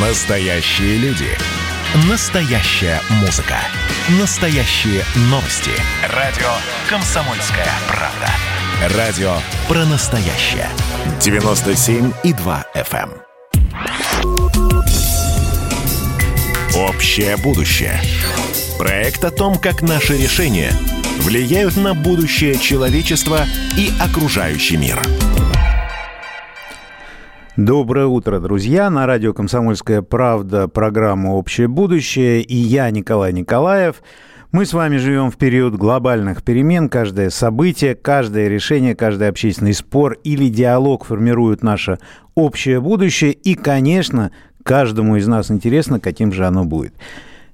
Настоящие люди. Настоящая музыка. Настоящие новости. Радио «Комсомольская правда». Радио про настоящее. 97,2 FM. эм. Общее будущее. Проект о том, как наши решения влияют на будущее человечества и окружающий мир. Доброе утро, друзья. На радио «Комсомольская правда» программа «Общее будущее» и я, Николай Николаев. Мы с вами живем в период глобальных перемен. Каждое событие, каждое решение, каждый общественный спор или диалог формируют наше общее будущее. И, конечно, каждому из нас интересно, каким же оно будет.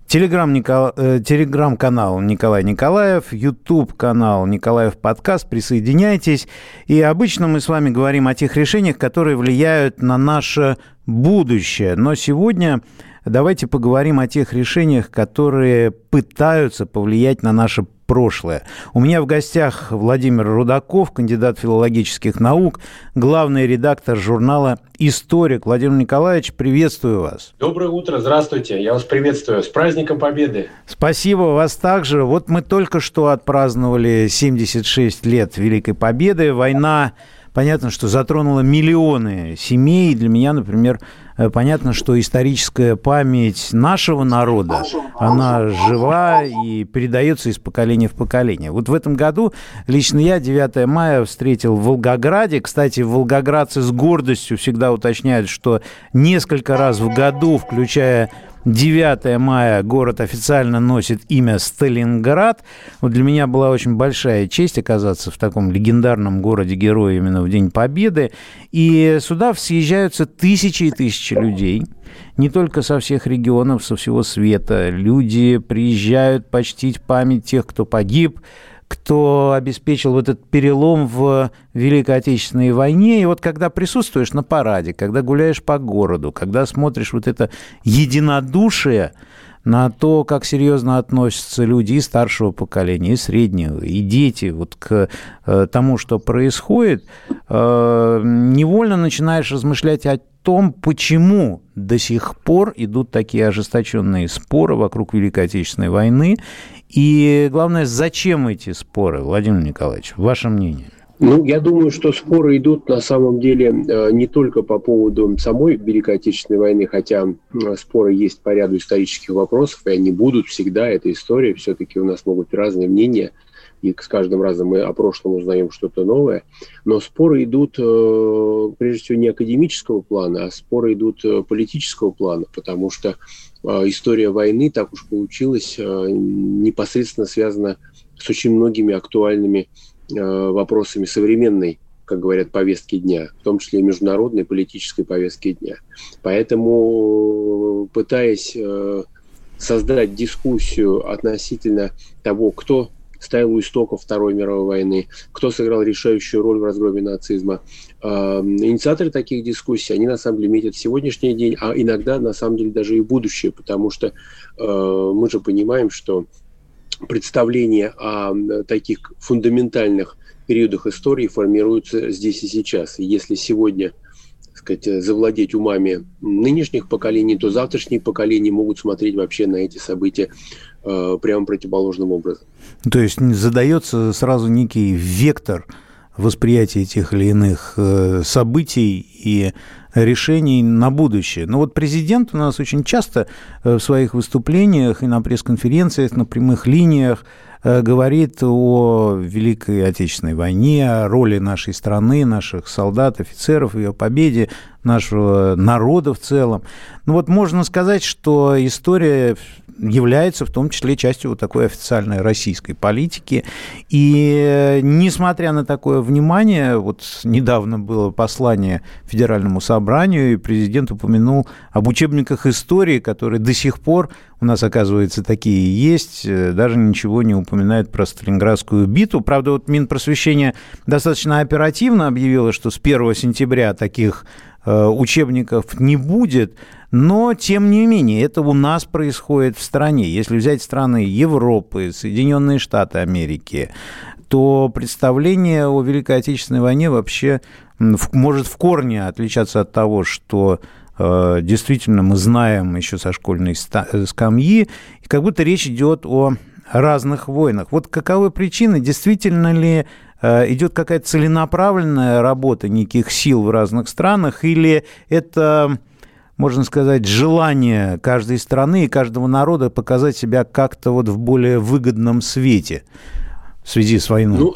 Телеграм, Никол... э, Телеграм-канал Николай Николаев, YouTube-канал Николаев Подкаст. Присоединяйтесь. И обычно мы с вами говорим о тех решениях, которые влияют на наше будущее. Но сегодня давайте поговорим о тех решениях, которые пытаются повлиять на наше прошлое. У меня в гостях Владимир Рудаков, кандидат филологических наук, главный редактор журнала «Историк». Владимир Николаевич, приветствую вас. Доброе утро, здравствуйте, я вас приветствую. С праздником Победы. Спасибо вас также. Вот мы только что отпраздновали 76 лет Великой Победы. Война понятно, что затронула миллионы семей. Для меня, например, э, понятно, что историческая память нашего народа, она жива и передается из поколения в поколение. Вот в этом году лично я 9 мая встретил в Волгограде. Кстати, волгоградцы с гордостью всегда уточняют, что несколько раз в году, включая 9 мая город официально носит имя Сталинград. Вот для меня была очень большая честь оказаться в таком легендарном городе-герое именно в День Победы. И сюда съезжаются тысячи и тысячи людей. Не только со всех регионов, со всего света. Люди приезжают почтить память тех, кто погиб, кто обеспечил вот этот перелом в Великой Отечественной войне. И вот когда присутствуешь на параде, когда гуляешь по городу, когда смотришь вот это единодушие на то, как серьезно относятся люди и старшего поколения, и среднего, и дети вот к э, тому, что происходит, э, невольно начинаешь размышлять о том, почему до сих пор идут такие ожесточенные споры вокруг Великой Отечественной войны, и главное, зачем эти споры, Владимир Николаевич, ваше мнение? Ну, я думаю, что споры идут на самом деле э, не только по поводу самой Великой Отечественной войны, хотя споры есть по ряду исторических вопросов, и они будут всегда, эта история, все-таки у нас могут быть разные мнения, и с каждым разом мы о прошлом узнаем что-то новое. Но споры идут, э, прежде всего, не академического плана, а споры идут э, политического плана, потому что история войны, так уж получилось, непосредственно связана с очень многими актуальными Э, вопросами современной, как говорят, повестки дня, в том числе и международной политической повестки дня. Поэтому, пытаясь э, создать дискуссию относительно того, кто стоял у истоков Второй мировой войны, кто сыграл решающую роль в разгроме нацизма. Э, инициаторы таких дискуссий, они на самом деле метят сегодняшний день, а иногда на самом деле даже и будущее, потому что мы же понимаем, что представления о таких фундаментальных периодах истории формируются здесь и сейчас. И если сегодня сказать, завладеть умами нынешних поколений, то завтрашние поколения могут смотреть вообще на эти события э, прямо противоположным образом. То есть задается сразу некий вектор восприятия тех или иных э, событий и решений на будущее. Но вот президент у нас очень часто э, в своих выступлениях и на пресс-конференциях, на прямых линиях э, говорит о Великой Отечественной войне, о роли нашей страны, наших солдат, офицеров, ее победе, нашего народа в целом. Ну вот можно сказать, что история является в том числе частью вот такой официальной российской политики. И несмотря на такое внимание, вот недавно было послание Федеральному собранию, и президент упомянул об учебниках истории, которые до сих пор у нас, оказывается, такие есть, даже ничего не упоминает про Сталинградскую битву. Правда, вот Минпросвещение достаточно оперативно объявило, что с 1 сентября таких э, учебников не будет, но, тем не менее, это у нас происходит в стране. Если взять страны Европы, Соединенные Штаты Америки, то представление о Великой Отечественной войне вообще может в корне отличаться от того, что э, действительно мы знаем еще со школьной скамьи, и как будто речь идет о разных войнах. Вот каковы причины? Действительно ли идет какая-то целенаправленная работа неких сил в разных странах, или это можно сказать, желание каждой страны и каждого народа показать себя как-то вот в более выгодном свете в связи с войной? Ну,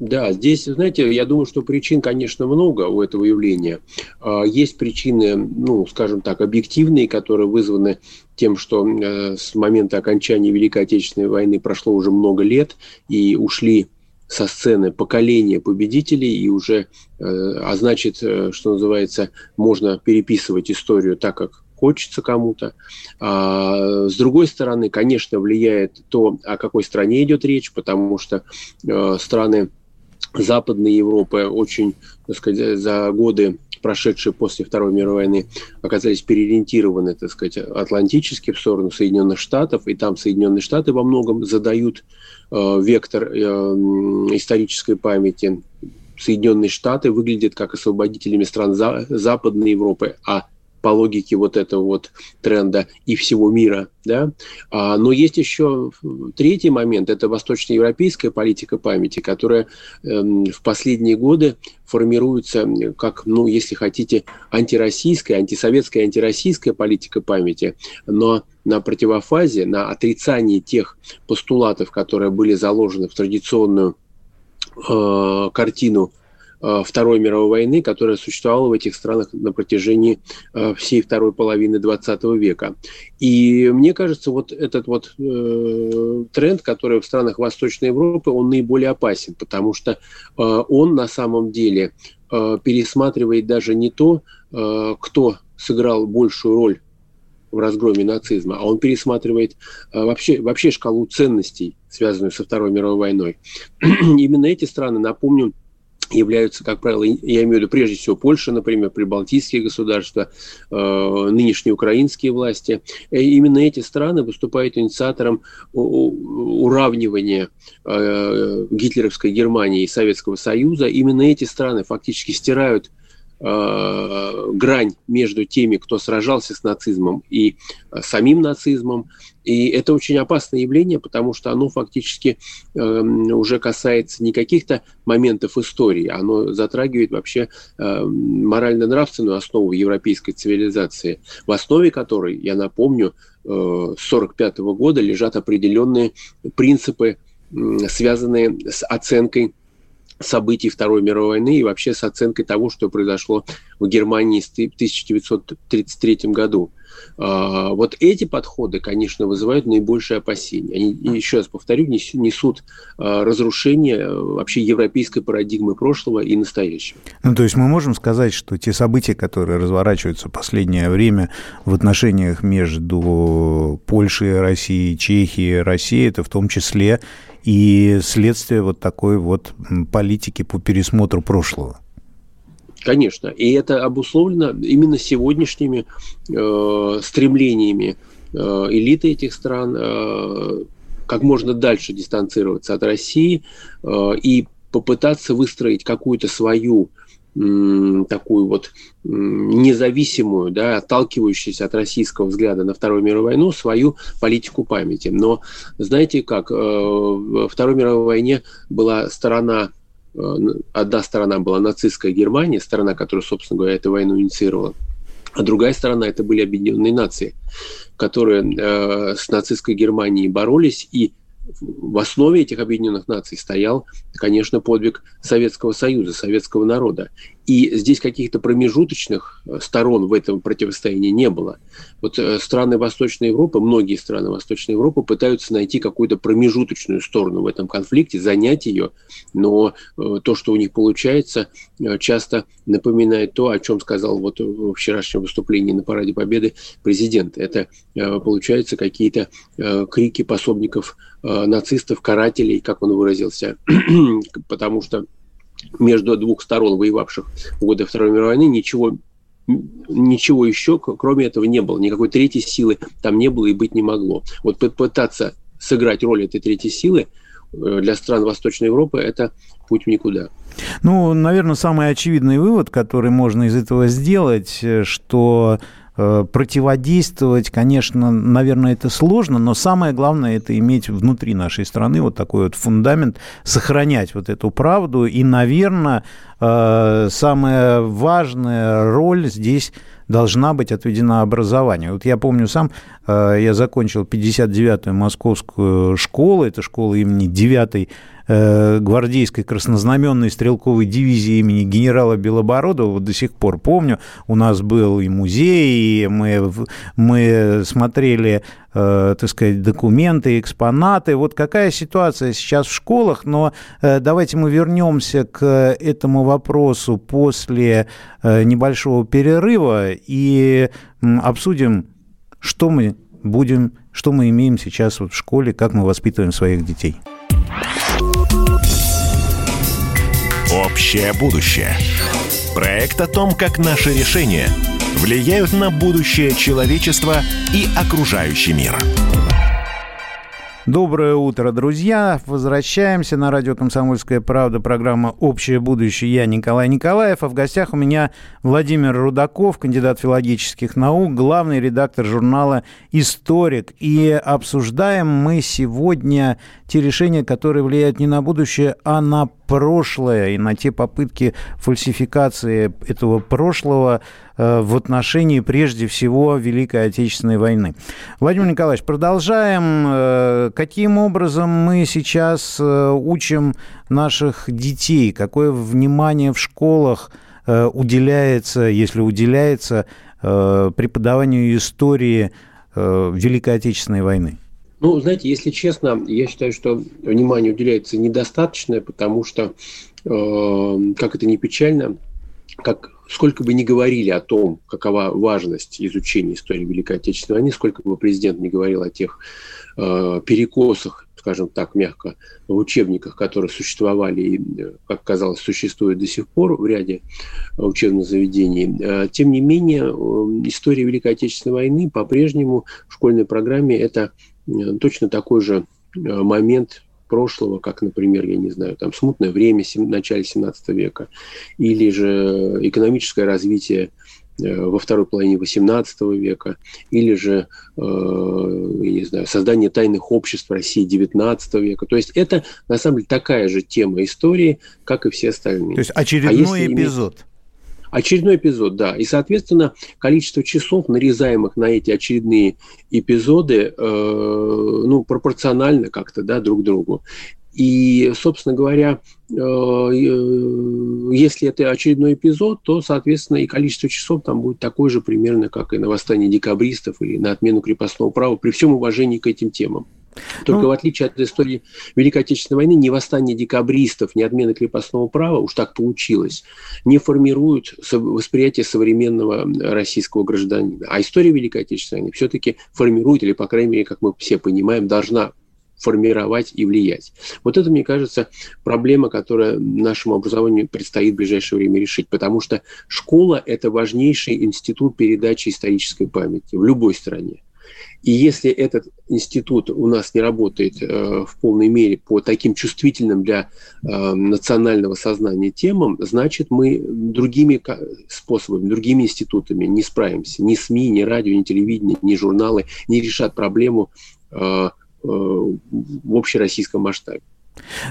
да, здесь, знаете, я думаю, что причин, конечно, много у этого явления. А, есть причины, ну, скажем так, объективные, которые вызваны тем, что э, с момента окончания Великой Отечественной войны прошло уже много лет, и ушли со сцены поколения победителей, и уже, э, а значит, э, что называется, можно переписывать историю так, как хочется кому-то. А, с другой стороны, конечно, влияет то, о какой стране идет речь, потому что э, страны Западной Европы очень, так сказать, за годы, прошедшие после Второй мировой войны, оказались переориентированы, так сказать, атлантически в сторону Соединенных Штатов, и там Соединенные Штаты во многом задают Э, вектор э, исторической памяти. Соединенные Штаты выглядят как освободителями стран Западной Европы, а по логике вот этого вот тренда и всего мира. Да? А, но есть еще третий момент, это восточноевропейская политика памяти, которая эм, в последние годы формируется как, ну, если хотите, антироссийская, антисоветская, антироссийская политика памяти, но на противофазе, на отрицании тех постулатов, которые были заложены в традиционную э, картину Э, Второй мировой войны, которая существовала в этих странах на протяжении э, всей второй половины 20 века. И мне кажется, вот этот вот э, тренд, который в странах Восточной Европы, он наиболее опасен, потому что э, он на самом деле э, пересматривает даже не то, э, кто сыграл большую роль в разгроме нацизма, а он пересматривает э, вообще, вообще шкалу ценностей, связанную со Второй мировой войной. Именно эти страны, напомню, являются, как правило, я имею в виду прежде всего Польша, например, прибалтийские государства, э, нынешние украинские власти. И э, именно эти страны выступают инициатором уравнивания э, гитлеровской Германии и Советского Союза. Именно эти страны фактически стирают грань между теми, кто сражался с нацизмом и э, самим нацизмом. И это очень опасное явление, потому что оно фактически э, уже касается не каких-то моментов истории, оно затрагивает вообще э, морально-нравственную основу европейской цивилизации, в основе которой, я напомню, э, с 1945 года лежат определенные принципы, связанные с оценкой событий Второй мировой войны и вообще с оценкой того, что произошло в Германии в 1933 году. А, вот эти подходы, конечно, вызывают наибольшее опасение. Они, еще раз повторю, несут а, разрушение э, вообще европейской парадигмы прошлого и настоящего. Ну, то есть мы можем сказать, что те события, которые разворачиваются в последнее время в отношениях между Польшей, Россией, Чехией, Россией, это в том числе и следствие вот такой вот политики по пересмотру прошлого. Конечно, и это обусловлено именно сегодняшними э, стремлениями э, элиты этих стран э, как можно дальше дистанцироваться от России э, и попытаться выстроить какую-то свою такую вот независимую, да, отталкивающуюся от российского взгляда на Вторую мировую войну, свою политику памяти. Но знаете как, э, в Второй мировой войне была сторона э, одна сторона была нацистская Германия, сторона, которая, собственно говоря, эту войну инициировала, а другая сторона это были Объединенные Нации, которые э, с нацистской Германией боролись и в основе этих объединенных наций стоял, конечно, подвиг Советского Союза, советского народа. И здесь каких-то промежуточных э, сторон в этом противостоянии не было. Вот э, страны Восточной Европы, многие страны Восточной Европы пытаются найти какую-то промежуточную сторону в этом конфликте, занять ее, но э, то, что у них получается, часто напоминает то, о чем сказал вот в вчерашнем выступлении на Параде Победы президент. Это, получается, какие-то крики пособников нацистов, карателей, как он выразился, потому что между двух сторон, воевавших в годы Второй мировой войны, ничего ничего еще, кроме этого, не было. Никакой третьей силы там не было и быть не могло. Вот попытаться сыграть роль этой третьей силы э, для стран Восточной Европы – это путь в никуда. Ну, наверное, самый очевидный вывод, который можно из этого сделать, что Э, противодействовать, конечно, наверное, это сложно, но самое главное это иметь внутри нашей страны вот такой вот фундамент, сохранять вот эту правду. И, наверное, э, самая важная роль здесь должна быть отведена образованию. Вот я помню сам, э, я закончил 59-ю московскую школу, это школа имени 9 Э, гвардейской краснознаменной стрелковой дивизии имени генерала Белобородова, вот до сих пор помню, у нас был и музей, и мы, мы смотрели, э, так сказать, документы, экспонаты. Вот какая ситуация сейчас в школах, но э, давайте мы вернемся к этому вопросу после небольшого перерыва и обсудим, что мы будем, что мы имеем сейчас вот в школе, как мы воспитываем своих детей. Общее будущее. Проект о том, как наши решения влияют на будущее человечества и окружающий мир. Доброе утро, друзья. Возвращаемся на радио «Комсомольская правда». Программа «Общее будущее». Я Николай Николаев. А в гостях у меня Владимир Рудаков, кандидат филологических наук, главный редактор журнала «Историк». И обсуждаем мы сегодня те решения, которые влияют не на будущее, а на прошлое и на те попытки фальсификации этого прошлого э, в отношении прежде всего Великой Отечественной войны. Владимир Николаевич, продолжаем. Э, каким образом мы сейчас э, учим наших детей? Какое внимание в школах уделяется, если уделяется, преподаванию истории Великой Отечественной войны? Ну, знаете, если честно, я считаю, что внимание уделяется недостаточное, потому что, э, как это не печально, как сколько бы ни говорили о том, какова важность изучения истории Великой Отечественной войны, сколько бы президент не говорил о тех э, перекосах, скажем так, мягко, в учебниках, которые существовали и, как казалось, существуют до сих пор в ряде учебных заведений. Э, тем не менее, э, история Великой Отечественной войны по-прежнему в школьной программе это Э, точно такой же э, момент прошлого, как, например, я не знаю, там смутное время в начале 17 века, или же экономическое развитие э, во второй половине XVIII века, или же, э, я не знаю, создание тайных обществ в России XIX века. То есть это, на самом деле, такая же тема истории, как и все остальные. То есть очередной а эпизод. Иметь Очередной эпизод, да. И, соответственно, количество часов, нарезаемых на эти очередные эпизоды, э, ну, пропорционально как-то, да, друг другу. И, собственно говоря, э, э, если это очередной эпизод, то, соответственно, и количество часов там будет такое же примерно, как и на восстание декабристов или на отмену крепостного права, при всем уважении к этим темам. Только ну, в отличие от истории Великой Отечественной войны, ни восстание декабристов, ни отмена крепостного права, уж так получилось, не формируют восприятие современного российского гражданина. А история Великой Отечественной войны все-таки формирует, или, по крайней мере, как мы все понимаем, должна формировать и влиять. Вот это, мне кажется, проблема, которая нашему образованию предстоит в ближайшее время решить, потому что школа – это важнейший институт передачи исторической памяти в любой стране. И если этот институт у нас не работает э, в полной мере по таким чувствительным для э, национального сознания темам, значит, мы другими способами, другими институтами не справимся. Ни СМИ, ни радио, ни телевидение, ни журналы не решат проблему э, э, в общероссийском масштабе.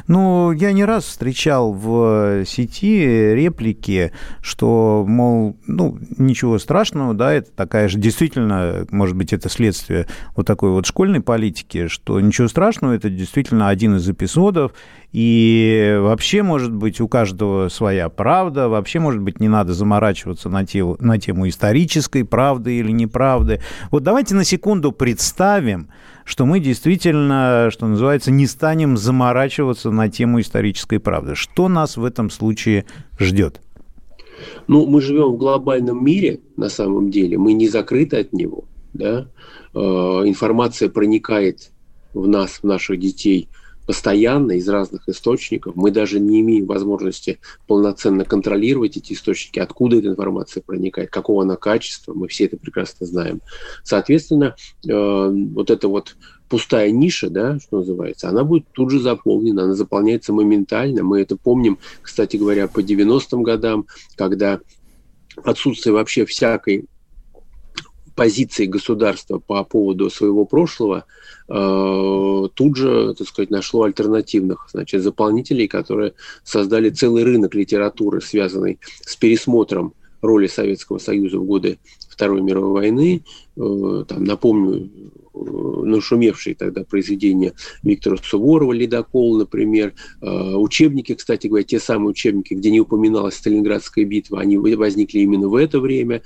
Ну, я не раз встречал в сети реплики, что, мол, ну, ничего страшного, да, это такая же, действительно, может быть, это следствие вот такой вот школьной политики, что ничего страшного, это действительно один из эпизодов, и вообще, может быть, у каждого своя правда, вообще, может быть, не надо заморачиваться на, те, на тему исторической правды или неправды. Вот давайте на секунду представим, что мы действительно, что называется, не станем заморачиваться на тему исторической правды. Что нас в этом случае ждет? Ну, мы живем в глобальном мире, на самом деле, мы не закрыты от него. Да? Э, информация проникает в нас, в наших детей постоянно из разных источников. Мы даже не имеем возможности полноценно контролировать эти источники, откуда эта информация проникает, какого она качества. Мы все это прекрасно знаем. Соответственно, э, вот это вот пустая ниша, да, что называется, она будет тут же заполнена, она заполняется моментально. Мы это помним, кстати говоря, по 90-м годам, когда отсутствие вообще всякой позиции государства по поводу своего прошлого э, тут же, так сказать, нашло альтернативных, значит, заполнителей, которые создали целый рынок литературы, связанный с пересмотром роли Советского Союза в годы Второй мировой войны. Э, там, напомню, нашумевшие тогда произведения Виктора Суворова «Ледокол», например, э, учебники, кстати говоря, те самые учебники, где не упоминалась Сталинградская битва, они возникли именно в это время.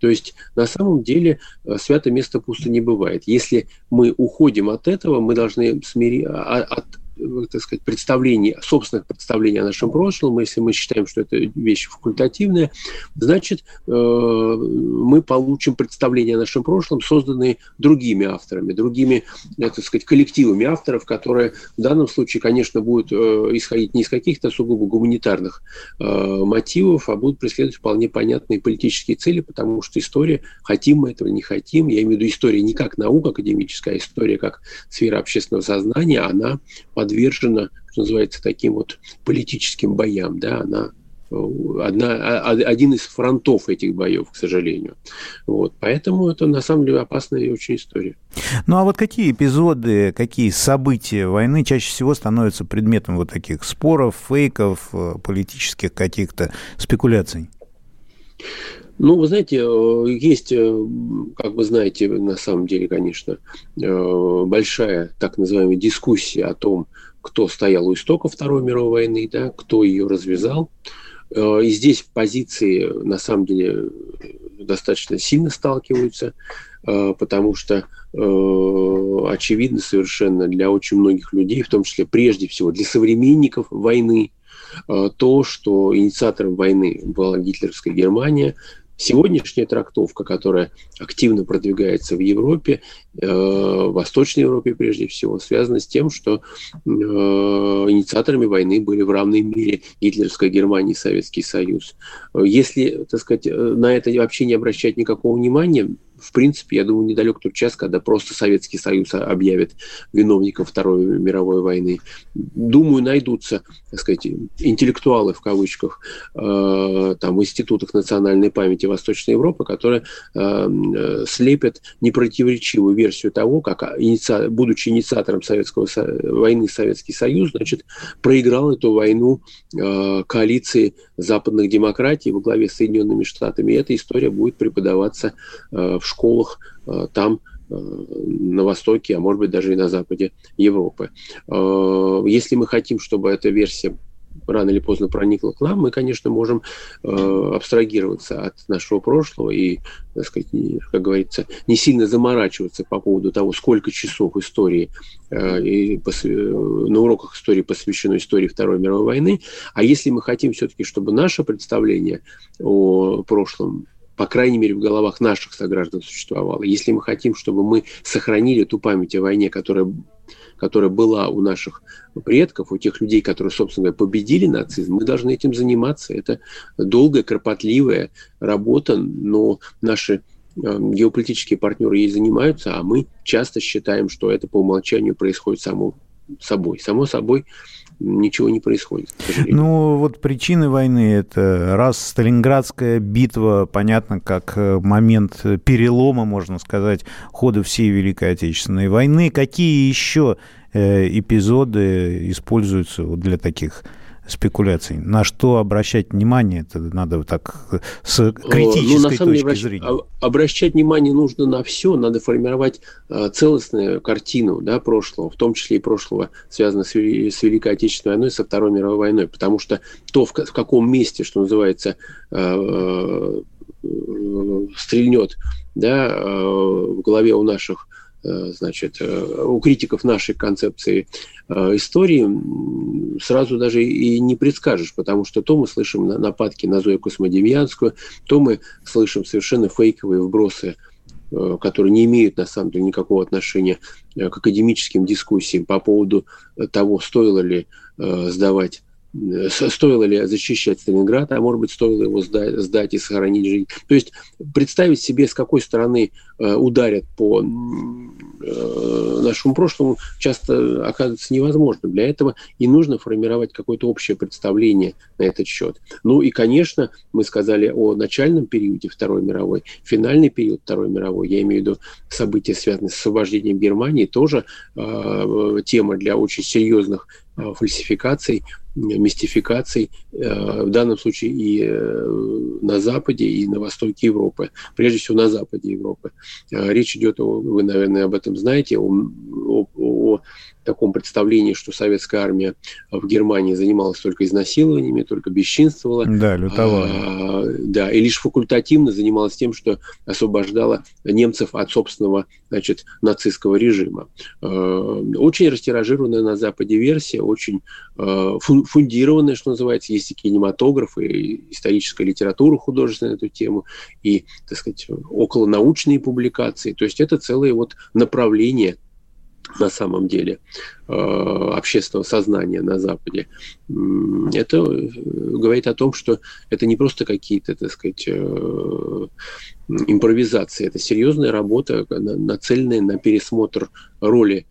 То есть на самом деле э, свято место пусто не бывает. Если мы уходим от этого, мы должны смири... А, от Э, так сказать, представлений, собственных представлений о нашем прошлом, если мы считаем, что это вещь факультативная, значит, э, мы получим представление о нашем прошлом, созданные другими авторами, другими, э, так сказать, коллективами авторов, которые в данном случае, конечно, будут исходить не из каких-то сугубо гуманитарных мотивов, а будут преследовать вполне понятные политические цели, потому что история, хотим мы этого, не хотим, я имею в виду история не как наука академическая, а история как сфера общественного сознания, она под подвержена, что называется, таким вот политическим боям, да, она одна, а, один из фронтов этих боев, к сожалению. Вот. Поэтому это на самом деле опасная и очень история. Ну а вот какие эпизоды, какие события войны чаще всего становятся предметом вот таких споров, фейков, э, политических каких-то спекуляций? Ну, вы знаете, э, есть, э, как вы знаете, на самом деле, конечно, э, большая так называемая дискуссия о том, кто стоял у истоков Второй мировой войны, да, кто ее развязал. И здесь позиции, на самом деле, достаточно сильно сталкиваются, потому что очевидно совершенно для очень многих людей, в том числе прежде всего для современников войны, то, что инициатором войны была гитлеровская Германия, Сегодняшняя трактовка, которая активно продвигается в Европе, э, в Восточной Европе прежде всего, связана с тем, что э, инициаторами войны были в равной мере гитлеровская Германия и Советский Союз. Если, так сказать, э, на это вообще не обращать никакого внимания, в принципе, я думаю, недалек тот час, когда просто Советский Союз объявит виновников Второй мировой войны. Думаю, найдутся, так сказать, интеллектуалы в кавычках э, там, в институтах национальной памяти Восточной Европы, которые э, слепят непротиворечивую версию того, как, иници... будучи инициатором Советского войны Советский Союз, значит, проиграл эту войну э, коалиции западных демократий во главе с Соединенными Штатами. И эта история будет преподаваться в школах э, там э, на востоке, а может быть даже и на западе Европы. Э, если мы хотим, чтобы эта версия рано или поздно проникла к нам, мы, конечно, можем абстрагироваться от нашего прошлого и, так сказать, как говорится, не сильно заморачиваться по поводу того, сколько часов истории и на уроках истории посвящено истории Второй мировой войны. А если мы хотим все-таки, чтобы наше представление о прошлом по крайней мере, в головах наших сограждан существовало. Если мы хотим, чтобы мы сохранили ту память о войне, которая, которая была у наших предков, у тех людей, которые, собственно говоря, победили нацизм, мы должны этим заниматься. Это долгая, кропотливая работа, но наши э, геополитические партнеры ей занимаются, а мы часто считаем, что это по умолчанию происходит само собой. Само собой, ничего не происходит. Ну, вот причины войны – это раз Сталинградская битва, понятно, как э, момент перелома, можно сказать, хода всей Великой Отечественной войны. Какие еще э, эпизоды используются для таких спекуляций. На что обращать внимание? Это надо так с э, критической ну, на самом точки обращ... зрения. Обращать внимание нужно на все, надо формировать э, целостную картину да, прошлого, в том числе и прошлого, связанного с, с Великой Отечественной войной, со Второй мировой войной, потому что то, в, в каком месте, что называется, э, э, стрельнет да, э, в голове у наших Э, значит, э, у критиков нашей концепции э, истории сразу даже и не предскажешь, потому что то мы слышим нападки на Зою Космодемьянскую, то мы слышим совершенно фейковые вбросы которые не имеют на самом деле никакого отношения к академическим дискуссиям по поводу того, стоило ли сдавать стоило ли защищать Сталинград, а может быть, стоило его сдать, сдать и сохранить жизнь. То есть представить себе, с какой стороны э, ударят по э, нашему прошлому, часто оказывается невозможным. Для этого и нужно формировать какое-то общее представление на этот счет. Ну и, конечно, мы сказали о начальном периоде Второй мировой, финальный период Второй мировой, я имею в виду события, связанные с освобождением Германии, тоже э, тема для очень серьезных э, фальсификаций мистификаций, э, в данном случае и э, на Западе, и на востоке Европы, прежде всего на Западе Европы. Э, речь идет, о, вы, наверное, об этом знаете, о, о, о таком представлении, что советская армия в Германии занималась только изнасилованиями, только бесчинствовала. Да, лютовала. А, да, и лишь факультативно занималась тем, что освобождала немцев от собственного значит, нацистского режима. Очень растиражированная на Западе версия, очень фундированная, что называется, есть и кинематограф, и историческая литература художественная на эту тему, и, так сказать, околонаучные публикации. То есть это целое вот направление – на самом деле э, общественного сознания на Западе, это э, говорит о том, что это не просто какие-то, так сказать, э, импровизации, это серьезная работа, нацеленная на пересмотр роли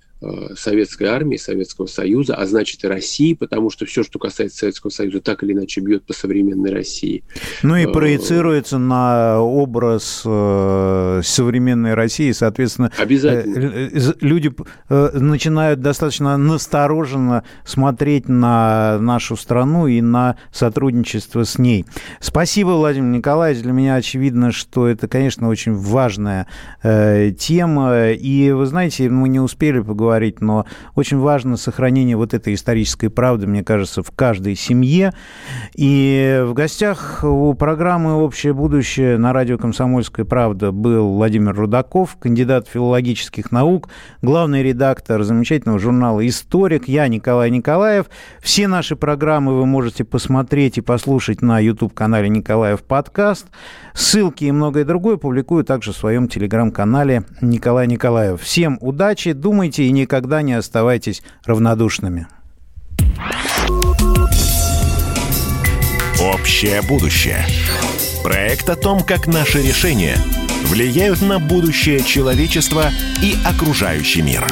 советской армии, Советского Союза, а значит и России, потому что все, что касается Советского Союза, так или иначе бьет по современной России. Ну и э, проецируется на образ э, современной России, соответственно, Обязательно. люди начинают достаточно настороженно смотреть на нашу страну и на сотрудничество с ней. Спасибо, Владимир Николаевич. Для меня очевидно, что это, конечно, очень важная тема. И вы знаете, мы не успели поговорить говорить, но очень важно сохранение вот этой исторической правды, мне кажется, в каждой семье. И в гостях у программы «Общее будущее» на радио «Комсомольская правда» был Владимир Рудаков, кандидат филологических наук, главный редактор замечательного журнала «Историк». Я Николай Николаев. Все наши программы вы можете посмотреть и послушать на YouTube-канале «Николаев подкаст». Ссылки и многое другое публикую также в своем телеграм-канале Николай Николаев. Всем удачи, думайте и никогда не оставайтесь равнодушными. Общее будущее. Проект о том, как наши решения влияют на будущее человечества и окружающий мир.